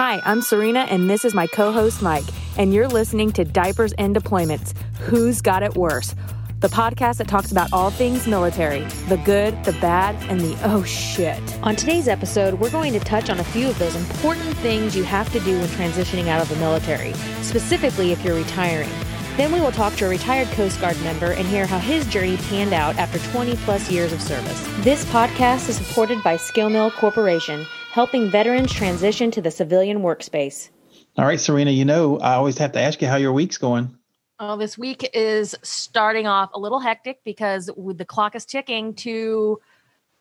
Hi, I'm Serena, and this is my co host, Mike, and you're listening to Diapers and Deployments Who's Got It Worse? The podcast that talks about all things military the good, the bad, and the oh shit. On today's episode, we're going to touch on a few of those important things you have to do when transitioning out of the military, specifically if you're retiring. Then we will talk to a retired Coast Guard member and hear how his journey panned out after 20 plus years of service. This podcast is supported by SkillMill Corporation, helping veterans transition to the civilian workspace. All right, Serena, you know, I always have to ask you how your week's going. Oh, this week is starting off a little hectic because the clock is ticking to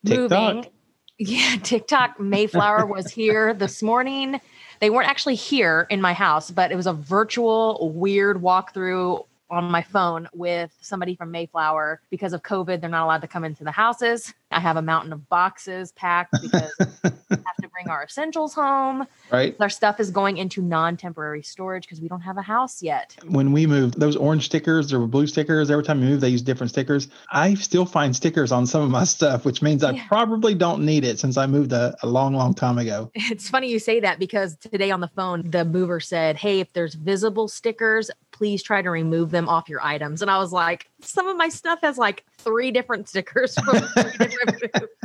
TikTok. moving. Yeah, TikTok Mayflower was here this morning. They weren't actually here in my house, but it was a virtual weird walkthrough on my phone with somebody from Mayflower because of COVID. They're not allowed to come into the houses. I have a mountain of boxes packed because we have to bring our essentials home. Right. Our stuff is going into non-temporary storage because we don't have a house yet. When we moved, those orange stickers or blue stickers, every time you move, they use different stickers. I still find stickers on some of my stuff, which means I yeah. probably don't need it since I moved a, a long, long time ago. It's funny you say that because today on the phone, the mover said, Hey, if there's visible stickers, please try to remove them off your items. And I was like, some of my stuff has like three different stickers from three different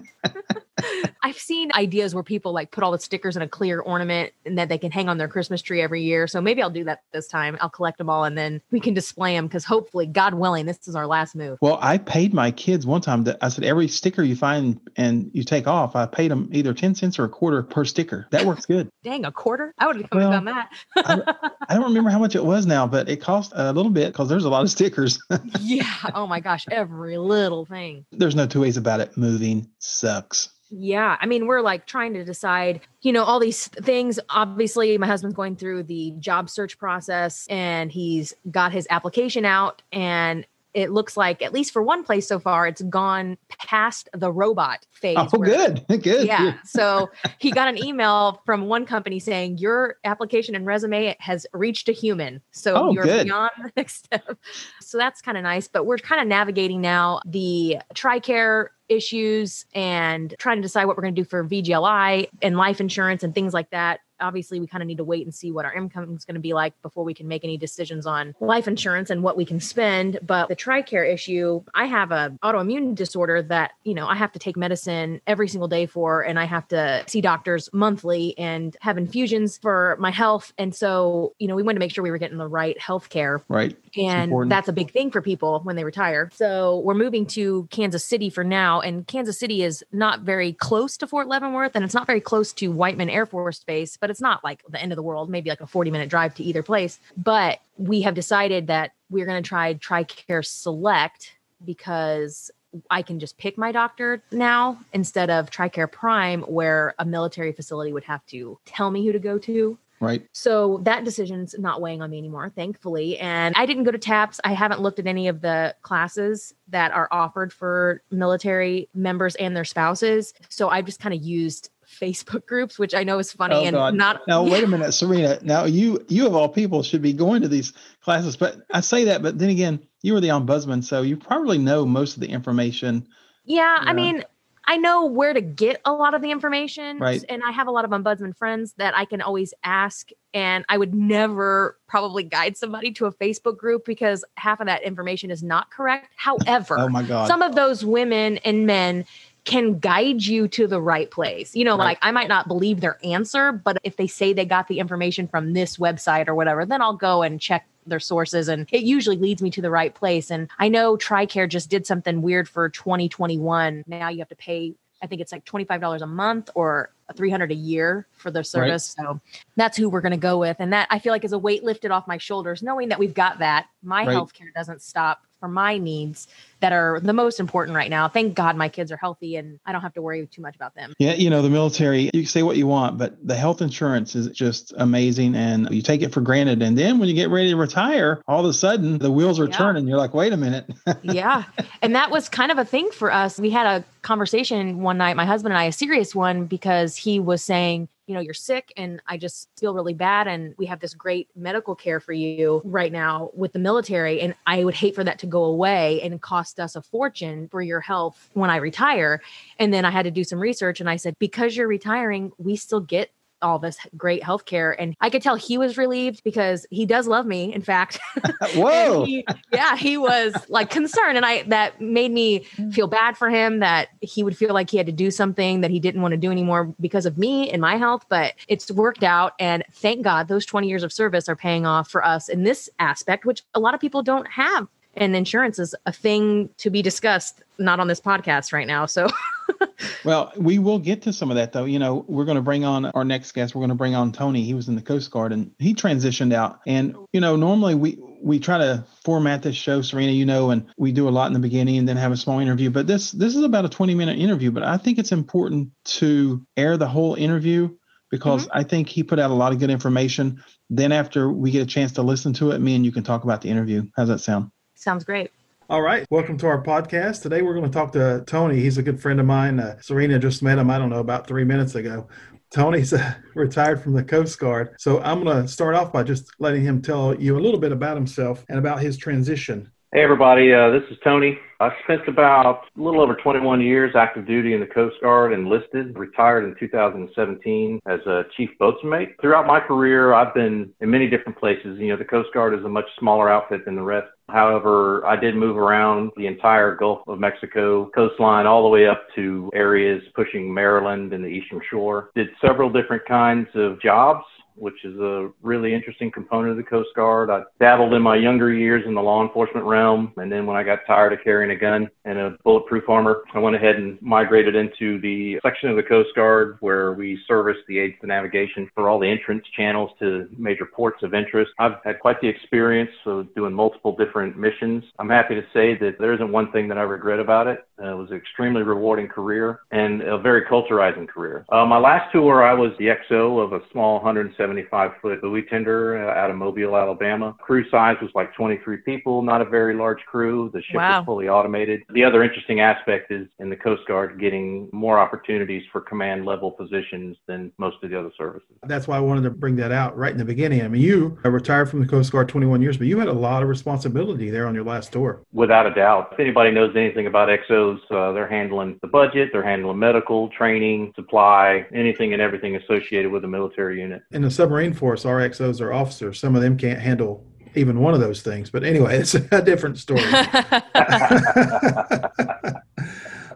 I've seen ideas where people like put all the stickers in a clear ornament and that they can hang on their Christmas tree every year. So maybe I'll do that this time. I'll collect them all and then we can display them because hopefully, God willing, this is our last move. Well, I paid my kids one time that I said every sticker you find and you take off, I paid them either 10 cents or a quarter per sticker. That works good. Dang, a quarter? I would have well, done that. I, I, don't remember how much it was now, but it cost a little bit because there's a lot of stickers. yeah. Oh my gosh. Every little thing. There's no two ways about it. Moving sucks. Yeah. I mean, we're like trying to decide, you know, all these things. Obviously, my husband's going through the job search process and he's got his application out and it looks like at least for one place so far it's gone past the robot phase oh good. Good. Yeah. So he got an email from one company saying your application and resume has reached a human so oh, you're good. beyond the next step. So that's kind of nice but we're kind of navigating now the tricare issues and trying to decide what we're going to do for VGLI and life insurance and things like that obviously we kind of need to wait and see what our income is going to be like before we can make any decisions on life insurance and what we can spend. But the tricare issue i have a autoimmune disorder that you know i have to take medicine every single day for and i have to see doctors monthly and have infusions for my health. And so you know we wanted to make sure we were getting the right health care. Right. And that's a big thing for people when they retire. So we're moving to kansas city for now and kansas city is not very close to fort leavenworth and it's not very close to whiteman air force base but it's not like the end of the world, maybe like a 40 minute drive to either place. But we have decided that we're going to try TRICARE Select because I can just pick my doctor now instead of TRICARE Prime, where a military facility would have to tell me who to go to. Right. So that decision's not weighing on me anymore, thankfully. And I didn't go to TAPS. I haven't looked at any of the classes that are offered for military members and their spouses. So I've just kind of used Facebook groups, which I know is funny oh, and God. not. Now wait a minute, Serena. Now you you of all people should be going to these classes, but I say that, but then again, you were the ombudsman, so you probably know most of the information. Yeah, I mean, I know where to get a lot of the information, right. and I have a lot of ombudsman friends that I can always ask. And I would never probably guide somebody to a Facebook group because half of that information is not correct. Oh, However, oh my God. some of those women and men can guide you to the right place. You know, right. like I might not believe their answer, but if they say they got the information from this website or whatever, then I'll go and check their sources and it usually leads me to the right place. And I know TRICARE just did something weird for 2021. Now you have to pay I think it's like $25 a month or 300 a year for the service. Right. So that's who we're going to go with. And that I feel like is a weight lifted off my shoulders, knowing that we've got that. My right. healthcare doesn't stop for my needs that are the most important right now. Thank God my kids are healthy and I don't have to worry too much about them. Yeah, you know, the military, you say what you want, but the health insurance is just amazing and you take it for granted. And then when you get ready to retire, all of a sudden the wheels are yeah. turning. You're like, wait a minute. yeah. And that was kind of a thing for us. We had a conversation one night, my husband and I, a serious one, because he was saying, you know, you're sick and I just feel really bad. And we have this great medical care for you right now with the military. And I would hate for that to go away and cost us a fortune for your health when I retire. And then I had to do some research and I said, because you're retiring, we still get all this great health care. And I could tell he was relieved because he does love me, in fact. Whoa. he, yeah, he was like concerned. And I that made me mm. feel bad for him that he would feel like he had to do something that he didn't want to do anymore because of me and my health. But it's worked out. And thank God those 20 years of service are paying off for us in this aspect, which a lot of people don't have and insurance is a thing to be discussed not on this podcast right now so well we will get to some of that though you know we're going to bring on our next guest we're going to bring on tony he was in the coast guard and he transitioned out and you know normally we we try to format this show serena you know and we do a lot in the beginning and then have a small interview but this this is about a 20 minute interview but i think it's important to air the whole interview because mm-hmm. I think he put out a lot of good information. Then after we get a chance to listen to it, me and you can talk about the interview. How's that sound? Sounds great. All right. Welcome to our podcast. Today we're going to talk to Tony. He's a good friend of mine. Uh, Serena just met him, I don't know, about three minutes ago. Tony's uh, retired from the Coast Guard. So I'm going to start off by just letting him tell you a little bit about himself and about his transition. Hey, everybody. Uh, this is Tony. I spent about a little over 21 years active duty in the Coast Guard, enlisted, retired in 2017 as a chief boatswain mate. Throughout my career, I've been in many different places. You know, the Coast Guard is a much smaller outfit than the rest. However, I did move around the entire Gulf of Mexico coastline all the way up to areas pushing Maryland and the Eastern Shore. Did several different kinds of jobs which is a really interesting component of the Coast Guard. I dabbled in my younger years in the law enforcement realm, and then when I got tired of carrying a gun and a bulletproof armor, I went ahead and migrated into the section of the Coast Guard where we service the aids to navigation for all the entrance channels to major ports of interest. I've had quite the experience of doing multiple different missions. I'm happy to say that there isn't one thing that I regret about it. Uh, it was an extremely rewarding career and a very culturizing career. Uh, my last tour, I was the XO of a small 175 foot buoy tender uh, out of Mobile, Alabama. Crew size was like 23 people, not a very large crew. The ship wow. was fully automated. The other interesting aspect is in the Coast Guard getting more opportunities for command level positions than most of the other services. That's why I wanted to bring that out right in the beginning. I mean, you retired from the Coast Guard 21 years, but you had a lot of responsibility there on your last tour. Without a doubt. If anybody knows anything about XOs, uh, they're handling the budget, they're handling medical, training, supply, anything and everything associated with a military unit. In the submarine force, RXOs are officers. Some of them can't handle even one of those things. But anyway, it's a different story.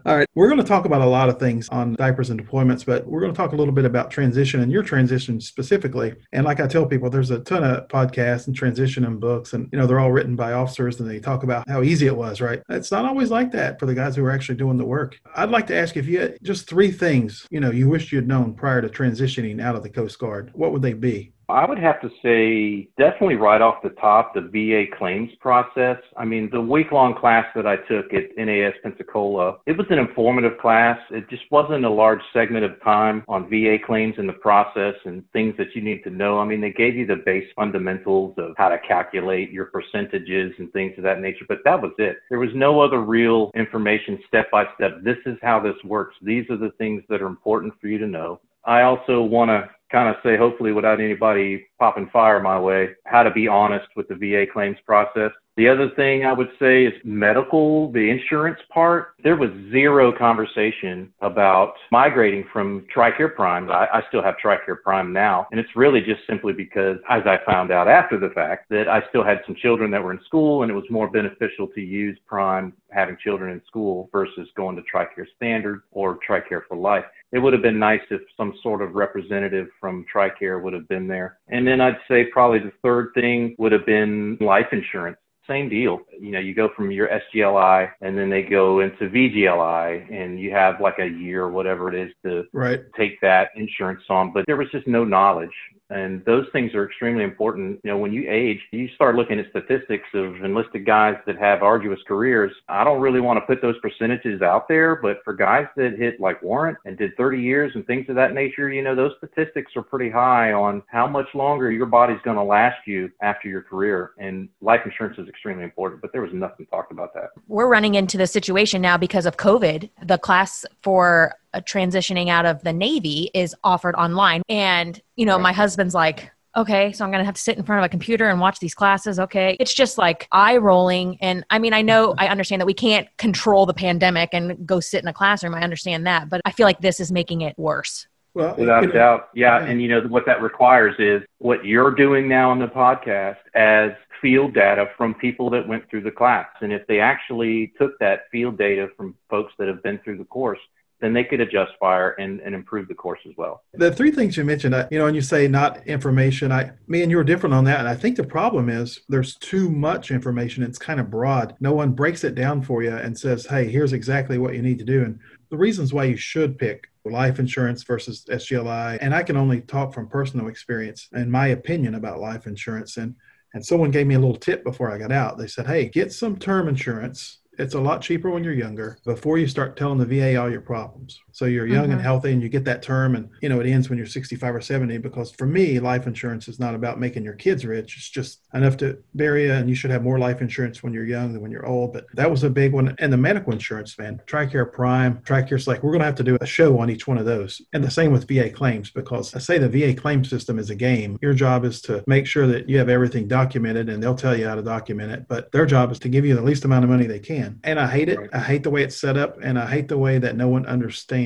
All right. We're going to talk about a lot of things on diapers and deployments, but we're going to talk a little bit about transition and your transition specifically. And like I tell people, there's a ton of podcasts and transition and books, and you know they're all written by officers, and they talk about how easy it was. Right? It's not always like that for the guys who are actually doing the work. I'd like to ask if you had just three things you know you wished you had known prior to transitioning out of the Coast Guard. What would they be? I would have to say definitely right off the top, the VA claims process. I mean, the week long class that I took at NAS Pensacola, it was an informative class. It just wasn't a large segment of time on VA claims and the process and things that you need to know. I mean, they gave you the base fundamentals of how to calculate your percentages and things of that nature, but that was it. There was no other real information step by step. This is how this works. These are the things that are important for you to know. I also want to kind of say, hopefully without anybody popping fire my way, how to be honest with the VA claims process. The other thing I would say is medical, the insurance part. There was zero conversation about migrating from TRICARE Prime. I, I still have TRICARE Prime now. And it's really just simply because, as I found out after the fact, that I still had some children that were in school and it was more beneficial to use Prime having children in school versus going to TRICARE Standard or TRICARE for Life it would have been nice if some sort of representative from TRICARE would have been there. And then I'd say probably the third thing would have been life insurance. Same deal. You know, you go from your SGLI and then they go into VGLI and you have like a year or whatever it is to right. take that insurance on. But there was just no knowledge. And those things are extremely important. You know, when you age, you start looking at statistics of enlisted guys that have arduous careers. I don't really want to put those percentages out there, but for guys that hit like Warrant and did 30 years and things of that nature, you know, those statistics are pretty high on how much longer your body's going to last you after your career. And life insurance is extremely important, but there was nothing talked about that. We're running into the situation now because of COVID. The class for uh, transitioning out of the Navy is offered online. And, you know, right. my husband's like, okay, so I'm going to have to sit in front of a computer and watch these classes. Okay. It's just like eye rolling. And I mean, I know, mm-hmm. I understand that we can't control the pandemic and go sit in a classroom. I understand that. But I feel like this is making it worse Well, without a doubt. Yeah. yeah. And you know, what that requires is what you're doing now on the podcast as field data from people that went through the class. And if they actually took that field data from folks that have been through the course, then they could adjust fire and, and improve the course as well. The three things you mentioned, uh, you know, and you say not information, I, me and you are different on that. And I think the problem is there's too much information. It's kind of broad. No one breaks it down for you and says, hey, here's exactly what you need to do. And the reasons why you should pick life insurance versus SGLI. And I can only talk from personal experience and my opinion about life insurance. And and someone gave me a little tip before I got out. They said, hey, get some term insurance it's a lot cheaper when you're younger before you start telling the VA all your problems. So you're young mm-hmm. and healthy and you get that term and you know it ends when you're 65 or 70 because for me life insurance is not about making your kids rich. It's just enough to bury you and you should have more life insurance when you're young than when you're old. But that was a big one. And the medical insurance, man, TRICARE Prime, TRICARE's like we're going to have to do a show on each one of those. And the same with VA claims because I say the VA claim system is a game. Your job is to make sure that you have everything documented and they'll tell you how to document it. But their job is to give you the least amount of money they can. And I hate it. Right. I hate the way it's set up, and I hate the way that no one understands.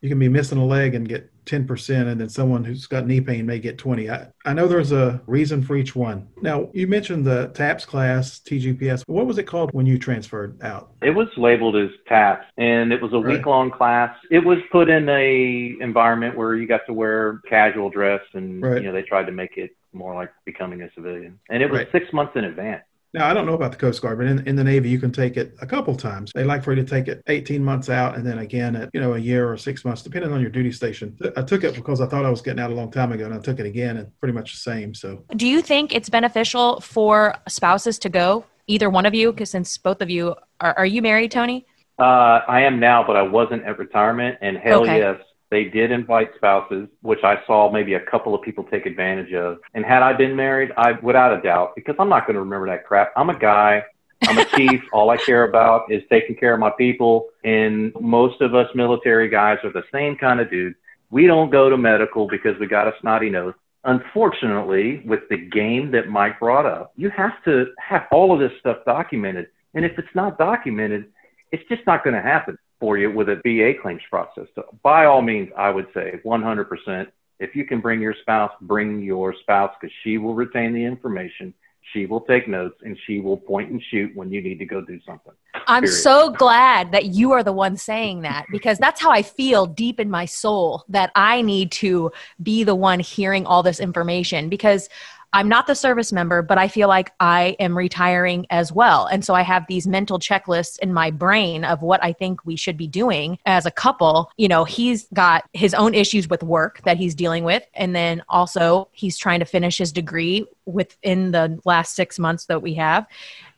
You can be missing a leg and get 10%, and then someone who's got knee pain may get 20. I, I know there's a reason for each one. Now, you mentioned the TAPS class, TGPS. What was it called when you transferred out? It was labeled as TAPS, and it was a right. week-long class. It was put in a environment where you got to wear casual dress, and right. you know they tried to make it more like becoming a civilian. And it was right. six months in advance. Now, I don't know about the Coast Guard, but in, in the Navy, you can take it a couple times. They like for you to take it 18 months out and then again at, you know, a year or six months, depending on your duty station. I took it because I thought I was getting out a long time ago and I took it again and pretty much the same. So, do you think it's beneficial for spouses to go, either one of you? Because since both of you are, are you married, Tony? Uh, I am now, but I wasn't at retirement. And hell okay. yes, they did invite spouses, which I saw maybe a couple of people take advantage of. And had I been married, I without a doubt, because I'm not going to remember that crap. I'm a guy. I'm a chief. All I care about is taking care of my people. And most of us military guys are the same kind of dude. We don't go to medical because we got a snotty nose. Unfortunately, with the game that Mike brought up, you have to have all of this stuff documented. And if it's not documented, it's just not going to happen for you with a VA claims process. So by all means, I would say 100%. If you can bring your spouse, bring your spouse because she will retain the information. She will take notes and she will point and shoot when you need to go do something. I'm Period. so glad that you are the one saying that because that's how I feel deep in my soul that I need to be the one hearing all this information because I'm not the service member, but I feel like I am retiring as well. And so I have these mental checklists in my brain of what I think we should be doing as a couple. You know, he's got his own issues with work that he's dealing with. And then also, he's trying to finish his degree within the last six months that we have.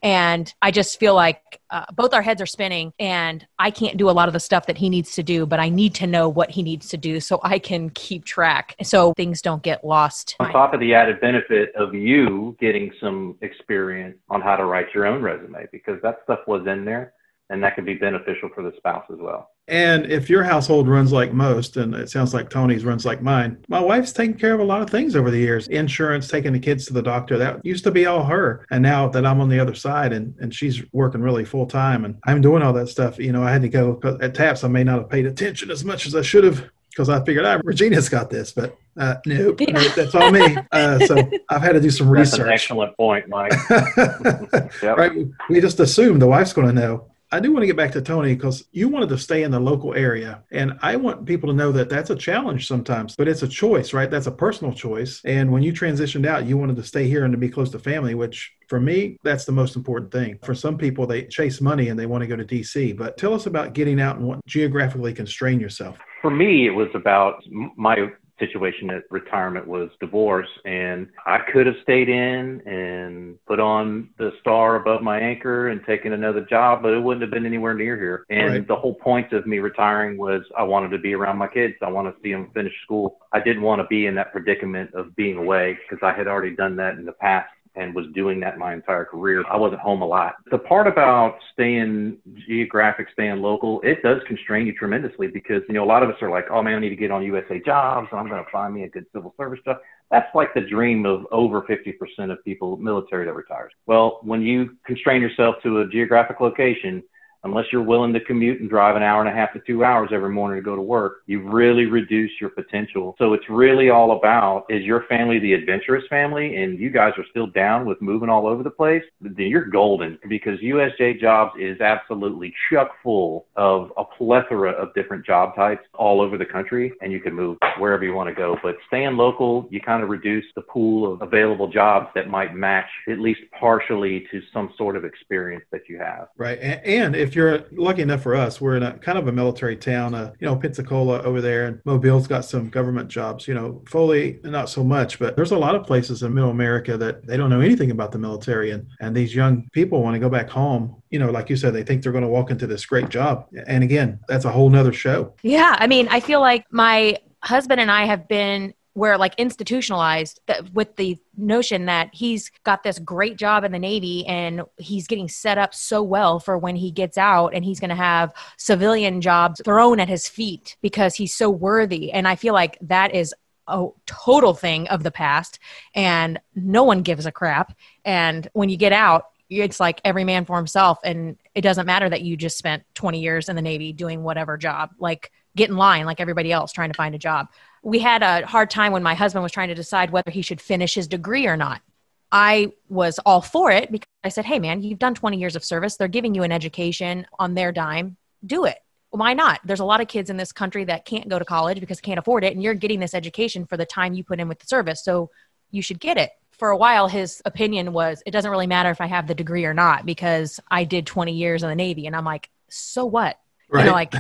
And I just feel like uh, both our heads are spinning, and I can't do a lot of the stuff that he needs to do, but I need to know what he needs to do so I can keep track so things don't get lost. On top of the added benefit of you getting some experience on how to write your own resume, because that stuff was in there and that could be beneficial for the spouse as well. And if your household runs like most, and it sounds like Tony's runs like mine, my wife's taken care of a lot of things over the years. Insurance, taking the kids to the doctor, that used to be all her. And now that I'm on the other side and, and she's working really full time and I'm doing all that stuff, you know, I had to go at TAPS. I may not have paid attention as much as I should have because I figured, ah, Regina's got this, but uh, nope, yeah. nope, that's all me. Uh, so I've had to do some research. That's an excellent point, Mike. yep. Right, we just assume the wife's going to know. I do want to get back to Tony because you wanted to stay in the local area. And I want people to know that that's a challenge sometimes, but it's a choice, right? That's a personal choice. And when you transitioned out, you wanted to stay here and to be close to family, which for me, that's the most important thing. For some people, they chase money and they want to go to DC. But tell us about getting out and what geographically constrain yourself. For me, it was about my situation at retirement was divorce and I could have stayed in and put on the star above my anchor and taken another job, but it wouldn't have been anywhere near here. And right. the whole point of me retiring was I wanted to be around my kids. I want to see them finish school. I didn't want to be in that predicament of being away because I had already done that in the past and was doing that my entire career. I wasn't home a lot. The part about staying geographic, staying local, it does constrain you tremendously because, you know, a lot of us are like, oh man, I need to get on USA jobs and I'm going to find me a good civil service job. That's like the dream of over 50% of people, military that retires. Well, when you constrain yourself to a geographic location, unless you're willing to commute and drive an hour and a half to two hours every morning to go to work, you really reduce your potential. So it's really all about is your family the adventurous family and you guys are still down with moving all over the place? Then you're golden because USA Jobs is absolutely chuck full of a plethora of different job types all over the country and you can move wherever you want to go. But staying local, you kind of reduce the pool of available jobs that might match at least partially to some sort of experience that you have. Right. And, and if you're lucky enough for us, we're in a kind of a military town, uh, you know, Pensacola over there, and Mobile's got some government jobs, you know, Foley, not so much, but there's a lot of places in middle America that they don't know anything about the military. And, and these young people want to go back home you know, like you said, they think they're going to walk into this great job. And again, that's a whole nother show. Yeah. I mean, I feel like my husband and I have been we're like institutionalized with the notion that he's got this great job in the Navy and he's getting set up so well for when he gets out and he's going to have civilian jobs thrown at his feet because he's so worthy. And I feel like that is a total thing of the past and no one gives a crap. And when you get out, it's like every man for himself. And it doesn't matter that you just spent 20 years in the Navy doing whatever job. Like, get in line like everybody else trying to find a job we had a hard time when my husband was trying to decide whether he should finish his degree or not. I was all for it because I said, hey, man, you've done 20 years of service. They're giving you an education on their dime. Do it. Why not? There's a lot of kids in this country that can't go to college because they can't afford it. And you're getting this education for the time you put in with the service. So you should get it. For a while, his opinion was it doesn't really matter if I have the degree or not because I did 20 years in the Navy. And I'm like, so what? Right. You know, like,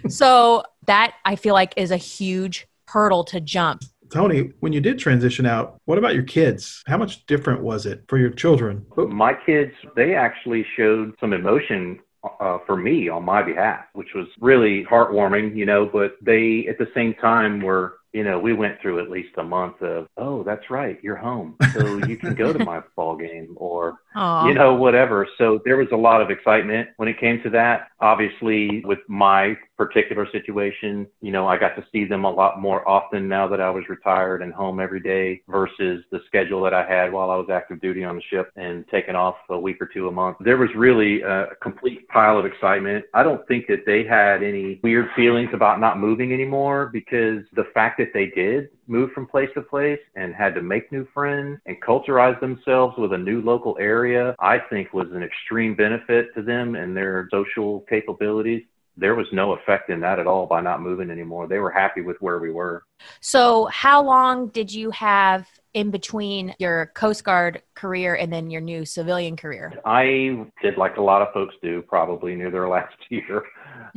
so that I feel like is a huge hurdle to jump. Tony, when you did transition out, what about your kids? How much different was it for your children? My kids, they actually showed some emotion uh, for me on my behalf, which was really heartwarming, you know, but they at the same time were you know, we went through at least a month of, oh, that's right, you're home, so you can go to my ball game, or Aww. you know, whatever. So there was a lot of excitement when it came to that. Obviously, with my particular situation, you know, I got to see them a lot more often now that I was retired and home every day versus the schedule that I had while I was active duty on the ship and taking off a week or two a month. There was really a complete pile of excitement. I don't think that they had any weird feelings about not moving anymore because the fact that they did move from place to place and had to make new friends and culturize themselves with a new local area, I think was an extreme benefit to them and their social capabilities there was no effect in that at all by not moving anymore. They were happy with where we were. So, how long did you have in between your Coast Guard career and then your new civilian career? I did like a lot of folks do, probably near their last year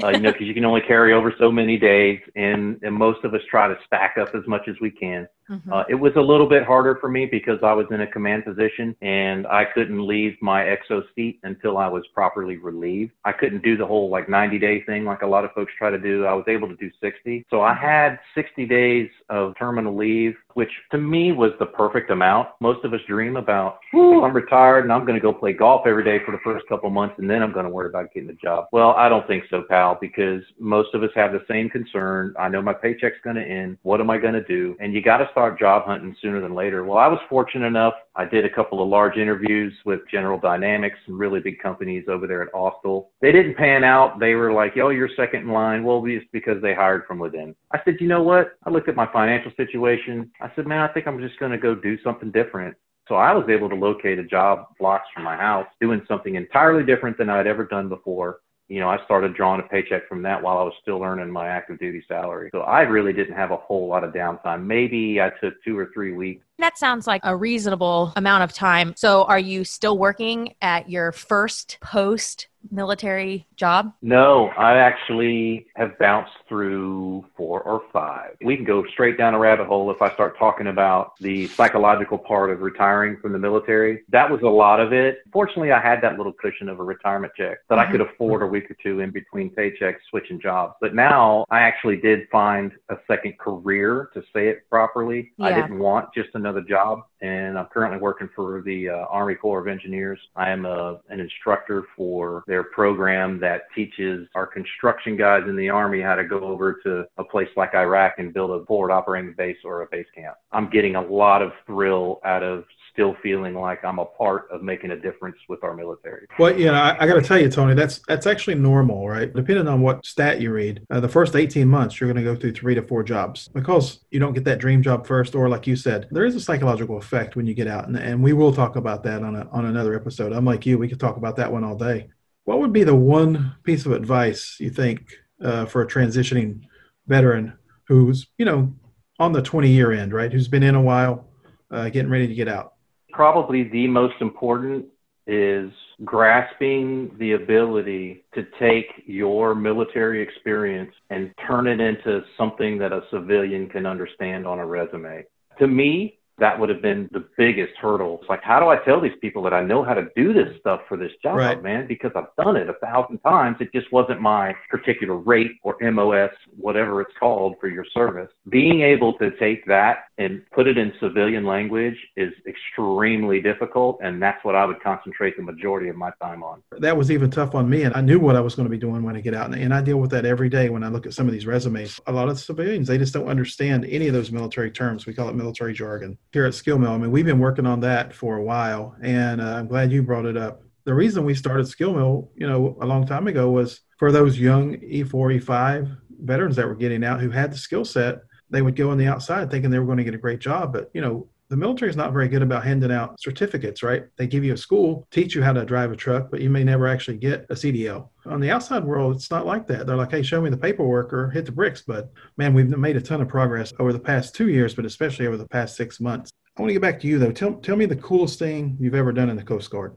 uh, you know, because you can only carry over so many days, and, and most of us try to stack up as much as we can. Mm-hmm. Uh, it was a little bit harder for me because I was in a command position and I couldn't leave my XO seat until I was properly relieved. I couldn't do the whole like 90 day thing like a lot of folks try to do. I was able to do 60. So I had 60 days of terminal leave, which to me was the perfect amount. Most of us dream about, I'm retired and I'm going to go play golf every day for the first couple months and then I'm going to worry about getting a job. Well, I don't think so, pal, because most of us have the same concern. I know my paycheck's going to end. What am I going to do? And you got to start job hunting sooner than later. Well, I was fortunate enough. I did a couple of large interviews with General Dynamics, some really big companies over there at Austal. They didn't pan out. They were like, "Oh, you're second in line." Well, it's because they hired from within. I said, "You know what?" I looked at my financial situation. I said, "Man, I think I'm just going to go do something different." So I was able to locate a job blocks from my house, doing something entirely different than I'd ever done before you know, I started drawing a paycheck from that while I was still earning my active duty salary. So I really didn't have a whole lot of downtime. Maybe I took two or three weeks that sounds like a reasonable amount of time. So, are you still working at your first post military job? No, I actually have bounced through four or five. We can go straight down a rabbit hole if I start talking about the psychological part of retiring from the military. That was a lot of it. Fortunately, I had that little cushion of a retirement check that mm-hmm. I could afford a week or two in between paychecks switching jobs. But now I actually did find a second career to say it properly. Yeah. I didn't want just another another job, and I'm currently working for the uh, Army Corps of Engineers. I am a, uh, an instructor for their program that teaches our construction guys in the Army how to go over to a place like Iraq and build a forward operating base or a base camp. I'm getting a lot of thrill out of still feeling like I'm a part of making a difference with our military. Well, you know, I, I got to tell you, Tony, that's that's actually normal, right? Depending on what stat you read, uh, the first 18 months you're going to go through three to four jobs because you don't get that dream job first, or like you said, there is a psychological effect when you get out, and, and we will talk about that on a, on another episode. I'm like you, we could talk about that one all day. What would be the one piece of advice you think uh, for a transitioning veteran who's you know on the 20 year end, right? Who's been in a while, uh, getting ready to get out? Probably the most important is grasping the ability to take your military experience and turn it into something that a civilian can understand on a resume. To me, that would have been the biggest hurdle. It's like, how do I tell these people that I know how to do this stuff for this job, right. man? Because I've done it a thousand times. It just wasn't my particular rate or MOS, whatever it's called for your service. Being able to take that and put it in civilian language is extremely difficult. And that's what I would concentrate the majority of my time on. That was even tough on me. And I knew what I was going to be doing when I get out. And I deal with that every day when I look at some of these resumes. A lot of civilians, they just don't understand any of those military terms. We call it military jargon here at SkillMill. I mean, we've been working on that for a while, and uh, I'm glad you brought it up. The reason we started SkillMill, you know, a long time ago was for those young E4, E5 veterans that were getting out who had the skill set. They would go on the outside thinking they were going to get a great job, but you know, the military is not very good about handing out certificates, right? They give you a school, teach you how to drive a truck, but you may never actually get a CDL. On the outside world, it's not like that. They're like, hey, show me the paperwork or hit the bricks. But man, we've made a ton of progress over the past two years, but especially over the past six months. I want to get back to you though. Tell, tell me the coolest thing you've ever done in the Coast Guard.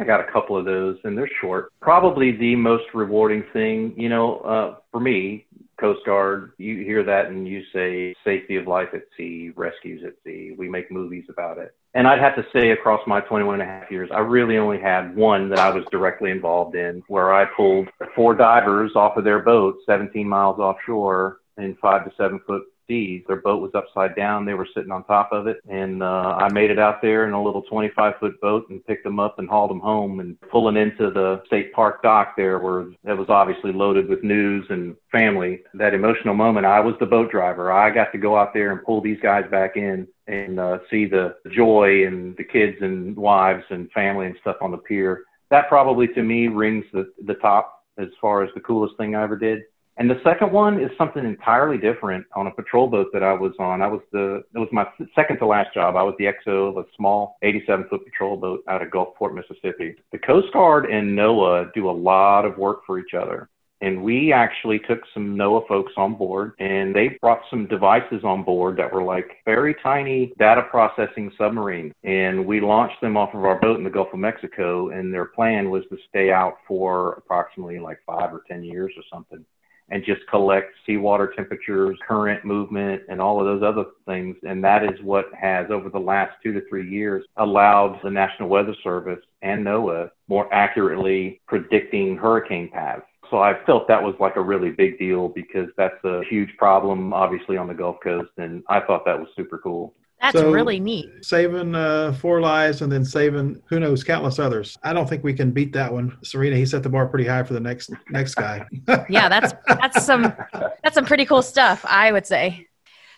I got a couple of those, and they're short. Probably the most rewarding thing, you know, uh, for me, Coast Guard, you hear that and you say safety of life at sea, rescues at sea. We make movies about it. And I'd have to say across my 21 and a half years, I really only had one that I was directly involved in where I pulled four divers off of their boat 17 miles offshore in five to seven foot seas. Their boat was upside down. They were sitting on top of it. And uh, I made it out there in a little 25 foot boat and picked them up and hauled them home and pulling into the state park dock there where it was obviously loaded with news and family. That emotional moment, I was the boat driver. I got to go out there and pull these guys back in and uh, see the joy and the kids and wives and family and stuff on the pier. That probably to me rings the, the top as far as the coolest thing I ever did. And the second one is something entirely different on a patrol boat that I was on. I was the, it was my second to last job. I was the XO of a small 87 foot patrol boat out of Gulfport, Mississippi. The Coast Guard and NOAA do a lot of work for each other. And we actually took some NOAA folks on board and they brought some devices on board that were like very tiny data processing submarines. And we launched them off of our boat in the Gulf of Mexico. And their plan was to stay out for approximately like five or 10 years or something and just collect seawater temperatures, current movement, and all of those other things. And that is what has, over the last two to three years, allowed the National Weather Service and NOAA more accurately predicting hurricane paths. So I felt that was like a really big deal because that's a huge problem, obviously, on the Gulf Coast. And I thought that was super cool. That's so, really neat. Saving uh, four lives and then saving who knows countless others. I don't think we can beat that one. Serena, he set the bar pretty high for the next next guy. yeah, that's that's some that's some pretty cool stuff, I would say.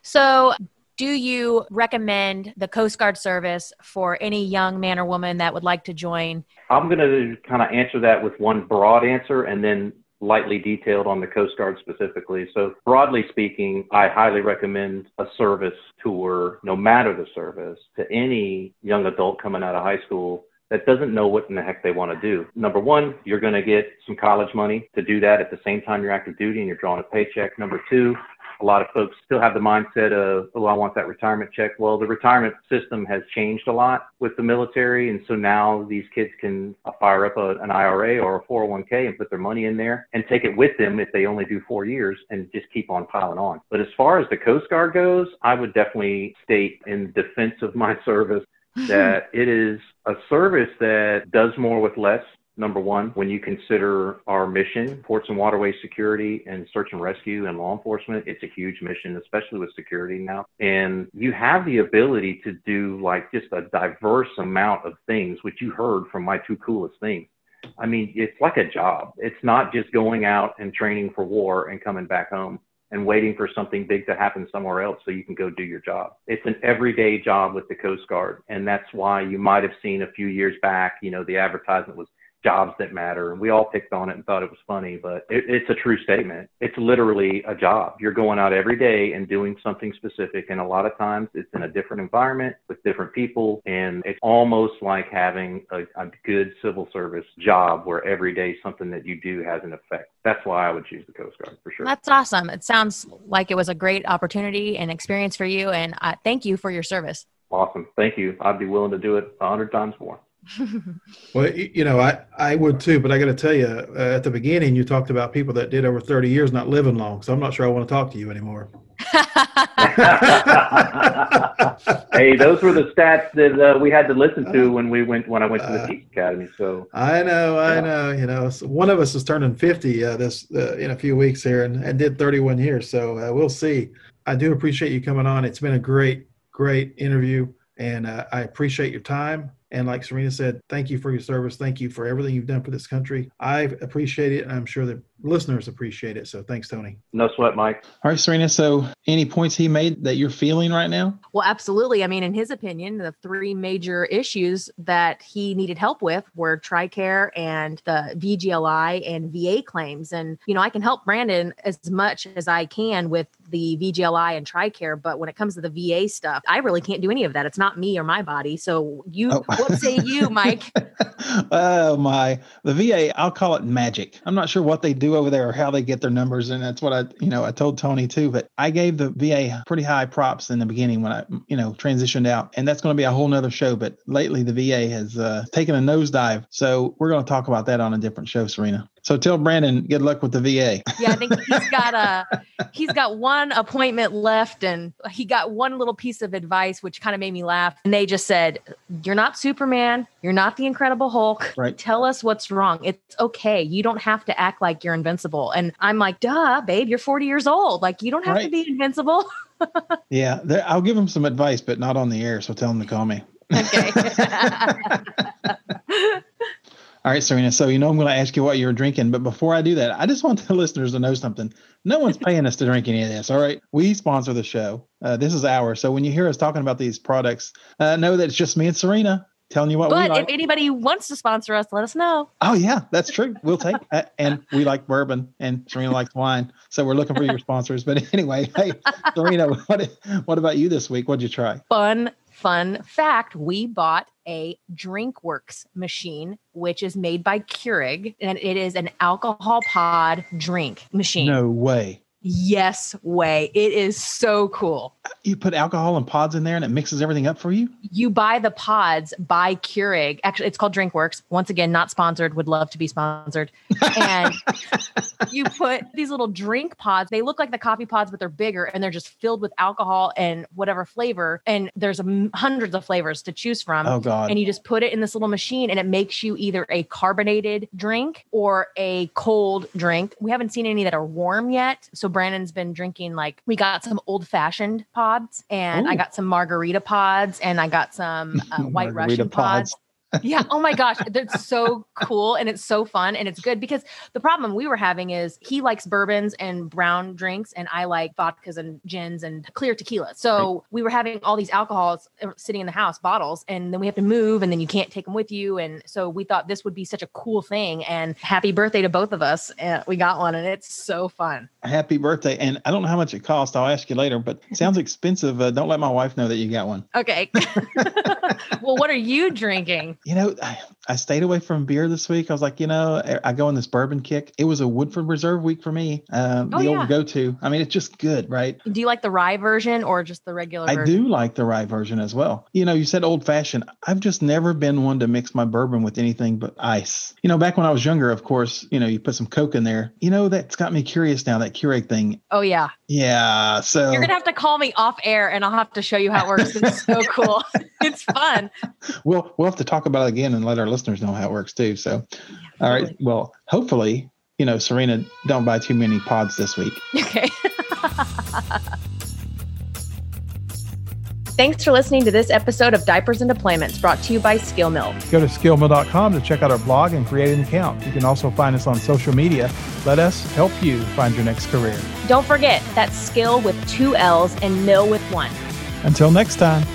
So, do you recommend the Coast Guard service for any young man or woman that would like to join? I'm going to kind of answer that with one broad answer and then lightly detailed on the Coast Guard specifically. So, broadly speaking, I highly recommend a service tour, no matter the service, to any young adult coming out of high school that doesn't know what in the heck they want to do. Number one, you're going to get some college money to do that at the same time you're active duty and you're drawing a paycheck. Number two, a lot of folks still have the mindset of, oh, I want that retirement check. Well, the retirement system has changed a lot with the military. And so now these kids can fire up a, an IRA or a 401k and put their money in there and take it with them if they only do four years and just keep on piling on. But as far as the Coast Guard goes, I would definitely state in defense of my service that it is a service that does more with less number one, when you consider our mission, ports and waterway security and search and rescue and law enforcement, it's a huge mission, especially with security now. And you have the ability to do like just a diverse amount of things, which you heard from my two coolest things. I mean, it's like a job. It's not just going out and training for war and coming back home. and waiting for something big to happen somewhere else so you can go do your job. It's an everyday job with the Coast Guard. And that's why you might have seen a few years back, you know, the advertisement was jobs that matter. And we all picked on it and thought it was funny, but it, it's a true statement. It's literally a job. You're going out every day and doing something specific. And a lot of times it's in a different environment with different people. And it's almost like having a, a good civil service job where every day something that you do has an effect. That's why I would choose the Coast Guard for sure. That's awesome. It sounds like it was a great opportunity and experience for you. And uh, thank you for your service. Awesome. Thank you. I'd be willing to do it a hundred times more. well, you know, I, I would too, but I got to tell you, uh, at the beginning, you talked about people that did over 30 years not living long. So I'm not sure I want to talk to you anymore. hey, those were the stats that uh, we had to listen to when we went when I went to the uh, Peak Academy. So I know, I know. You know, so one of us is turning 50 uh, this uh, in a few weeks here, and, and did 31 years. So uh, we'll see. I do appreciate you coming on. It's been a great, great interview, and uh, I appreciate your time. And like Serena said, thank you for your service. Thank you for everything you've done for this country. I appreciate it. And I'm sure the listeners appreciate it. So thanks, Tony. No sweat, Mike. All right, Serena. So any points he made that you're feeling right now? Well, absolutely. I mean, in his opinion, the three major issues that he needed help with were TRICARE and the VGLI and VA claims. And, you know, I can help Brandon as much as I can with the VGLI and TRICARE, but when it comes to the VA stuff, I really can't do any of that. It's not me or my body. So you, oh. What say you, Mike? oh my, the VA, I'll call it magic. I'm not sure what they do over there or how they get their numbers, and that's what I, you know, I told Tony too. But I gave the VA pretty high props in the beginning when I, you know, transitioned out, and that's going to be a whole nother show. But lately, the VA has uh, taken a nosedive, so we're going to talk about that on a different show, Serena. So tell Brandon, good luck with the VA. Yeah, I think he's got a he's got one appointment left and he got one little piece of advice which kind of made me laugh. And they just said, You're not Superman, you're not the Incredible Hulk. Right. Tell us what's wrong. It's okay. You don't have to act like you're invincible. And I'm like, duh, babe, you're 40 years old. Like you don't have right. to be invincible. yeah, I'll give him some advice, but not on the air. So tell him to call me. Okay. All right, Serena. So you know I'm going to ask you what you're drinking, but before I do that, I just want the listeners to know something. No one's paying us to drink any of this. All right, we sponsor the show. Uh, this is ours. So when you hear us talking about these products, uh, know that it's just me and Serena telling you what but we like. But if anybody wants to sponsor us, let us know. Oh yeah, that's true. We'll take uh, and we like bourbon and Serena likes wine. So we're looking for your sponsors. But anyway, hey Serena, what what about you this week? What'd you try? Fun fun fact we bought a drinkworks machine which is made by keurig and it is an alcohol pod drink machine. No way yes way it is so cool you put alcohol and pods in there and it mixes everything up for you? You buy the pods by Keurig. Actually, it's called Drinkworks. Once again, not sponsored. Would love to be sponsored. And you put these little drink pods. They look like the coffee pods, but they're bigger and they're just filled with alcohol and whatever flavor. And there's a, hundreds of flavors to choose from. Oh, God. And you just put it in this little machine and it makes you either a carbonated drink or a cold drink. We haven't seen any that are warm yet. So Brandon's been drinking like we got some old fashioned pods and Ooh. I got some margarita pods and I got some uh, white Russian pods. pods yeah. Oh my gosh. That's so cool. And it's so fun. And it's good because the problem we were having is he likes bourbons and brown drinks, and I like vodkas and gins and clear tequila. So right. we were having all these alcohols uh, sitting in the house, bottles, and then we have to move, and then you can't take them with you. And so we thought this would be such a cool thing. And happy birthday to both of us. And we got one, and it's so fun. Happy birthday. And I don't know how much it cost. I'll ask you later, but sounds expensive. Uh, don't let my wife know that you got one. Okay. well, what are you drinking? You know, I, I, stayed away from beer this week. I was like, you know, I go on this bourbon kick. It was a Woodford Reserve week for me. Um, oh, the yeah. old go to. I mean, it's just good, right? Do you like the rye version or just the regular? I do like the rye version as well. You know, you said old fashioned. I've just never been one to mix my bourbon with anything but ice. You know, back when I was younger, of course, you know, you put some Coke in there. You know, that's got me curious now. That Keurig thing. Oh yeah. Yeah. So you're gonna have to call me off air, and I'll have to show you how it works. It's so cool. it's fun. We'll we'll have to talk about it again and let our listeners know how it works too. So, yeah, all right. Well, hopefully, you know, Serena, don't buy too many pods this week. Okay. Thanks for listening to this episode of Diapers and Deployments brought to you by SkillMill. Go to skillmill.com to check out our blog and create an account. You can also find us on social media. Let us help you find your next career. Don't forget that's skill with two L's and mill with one. Until next time.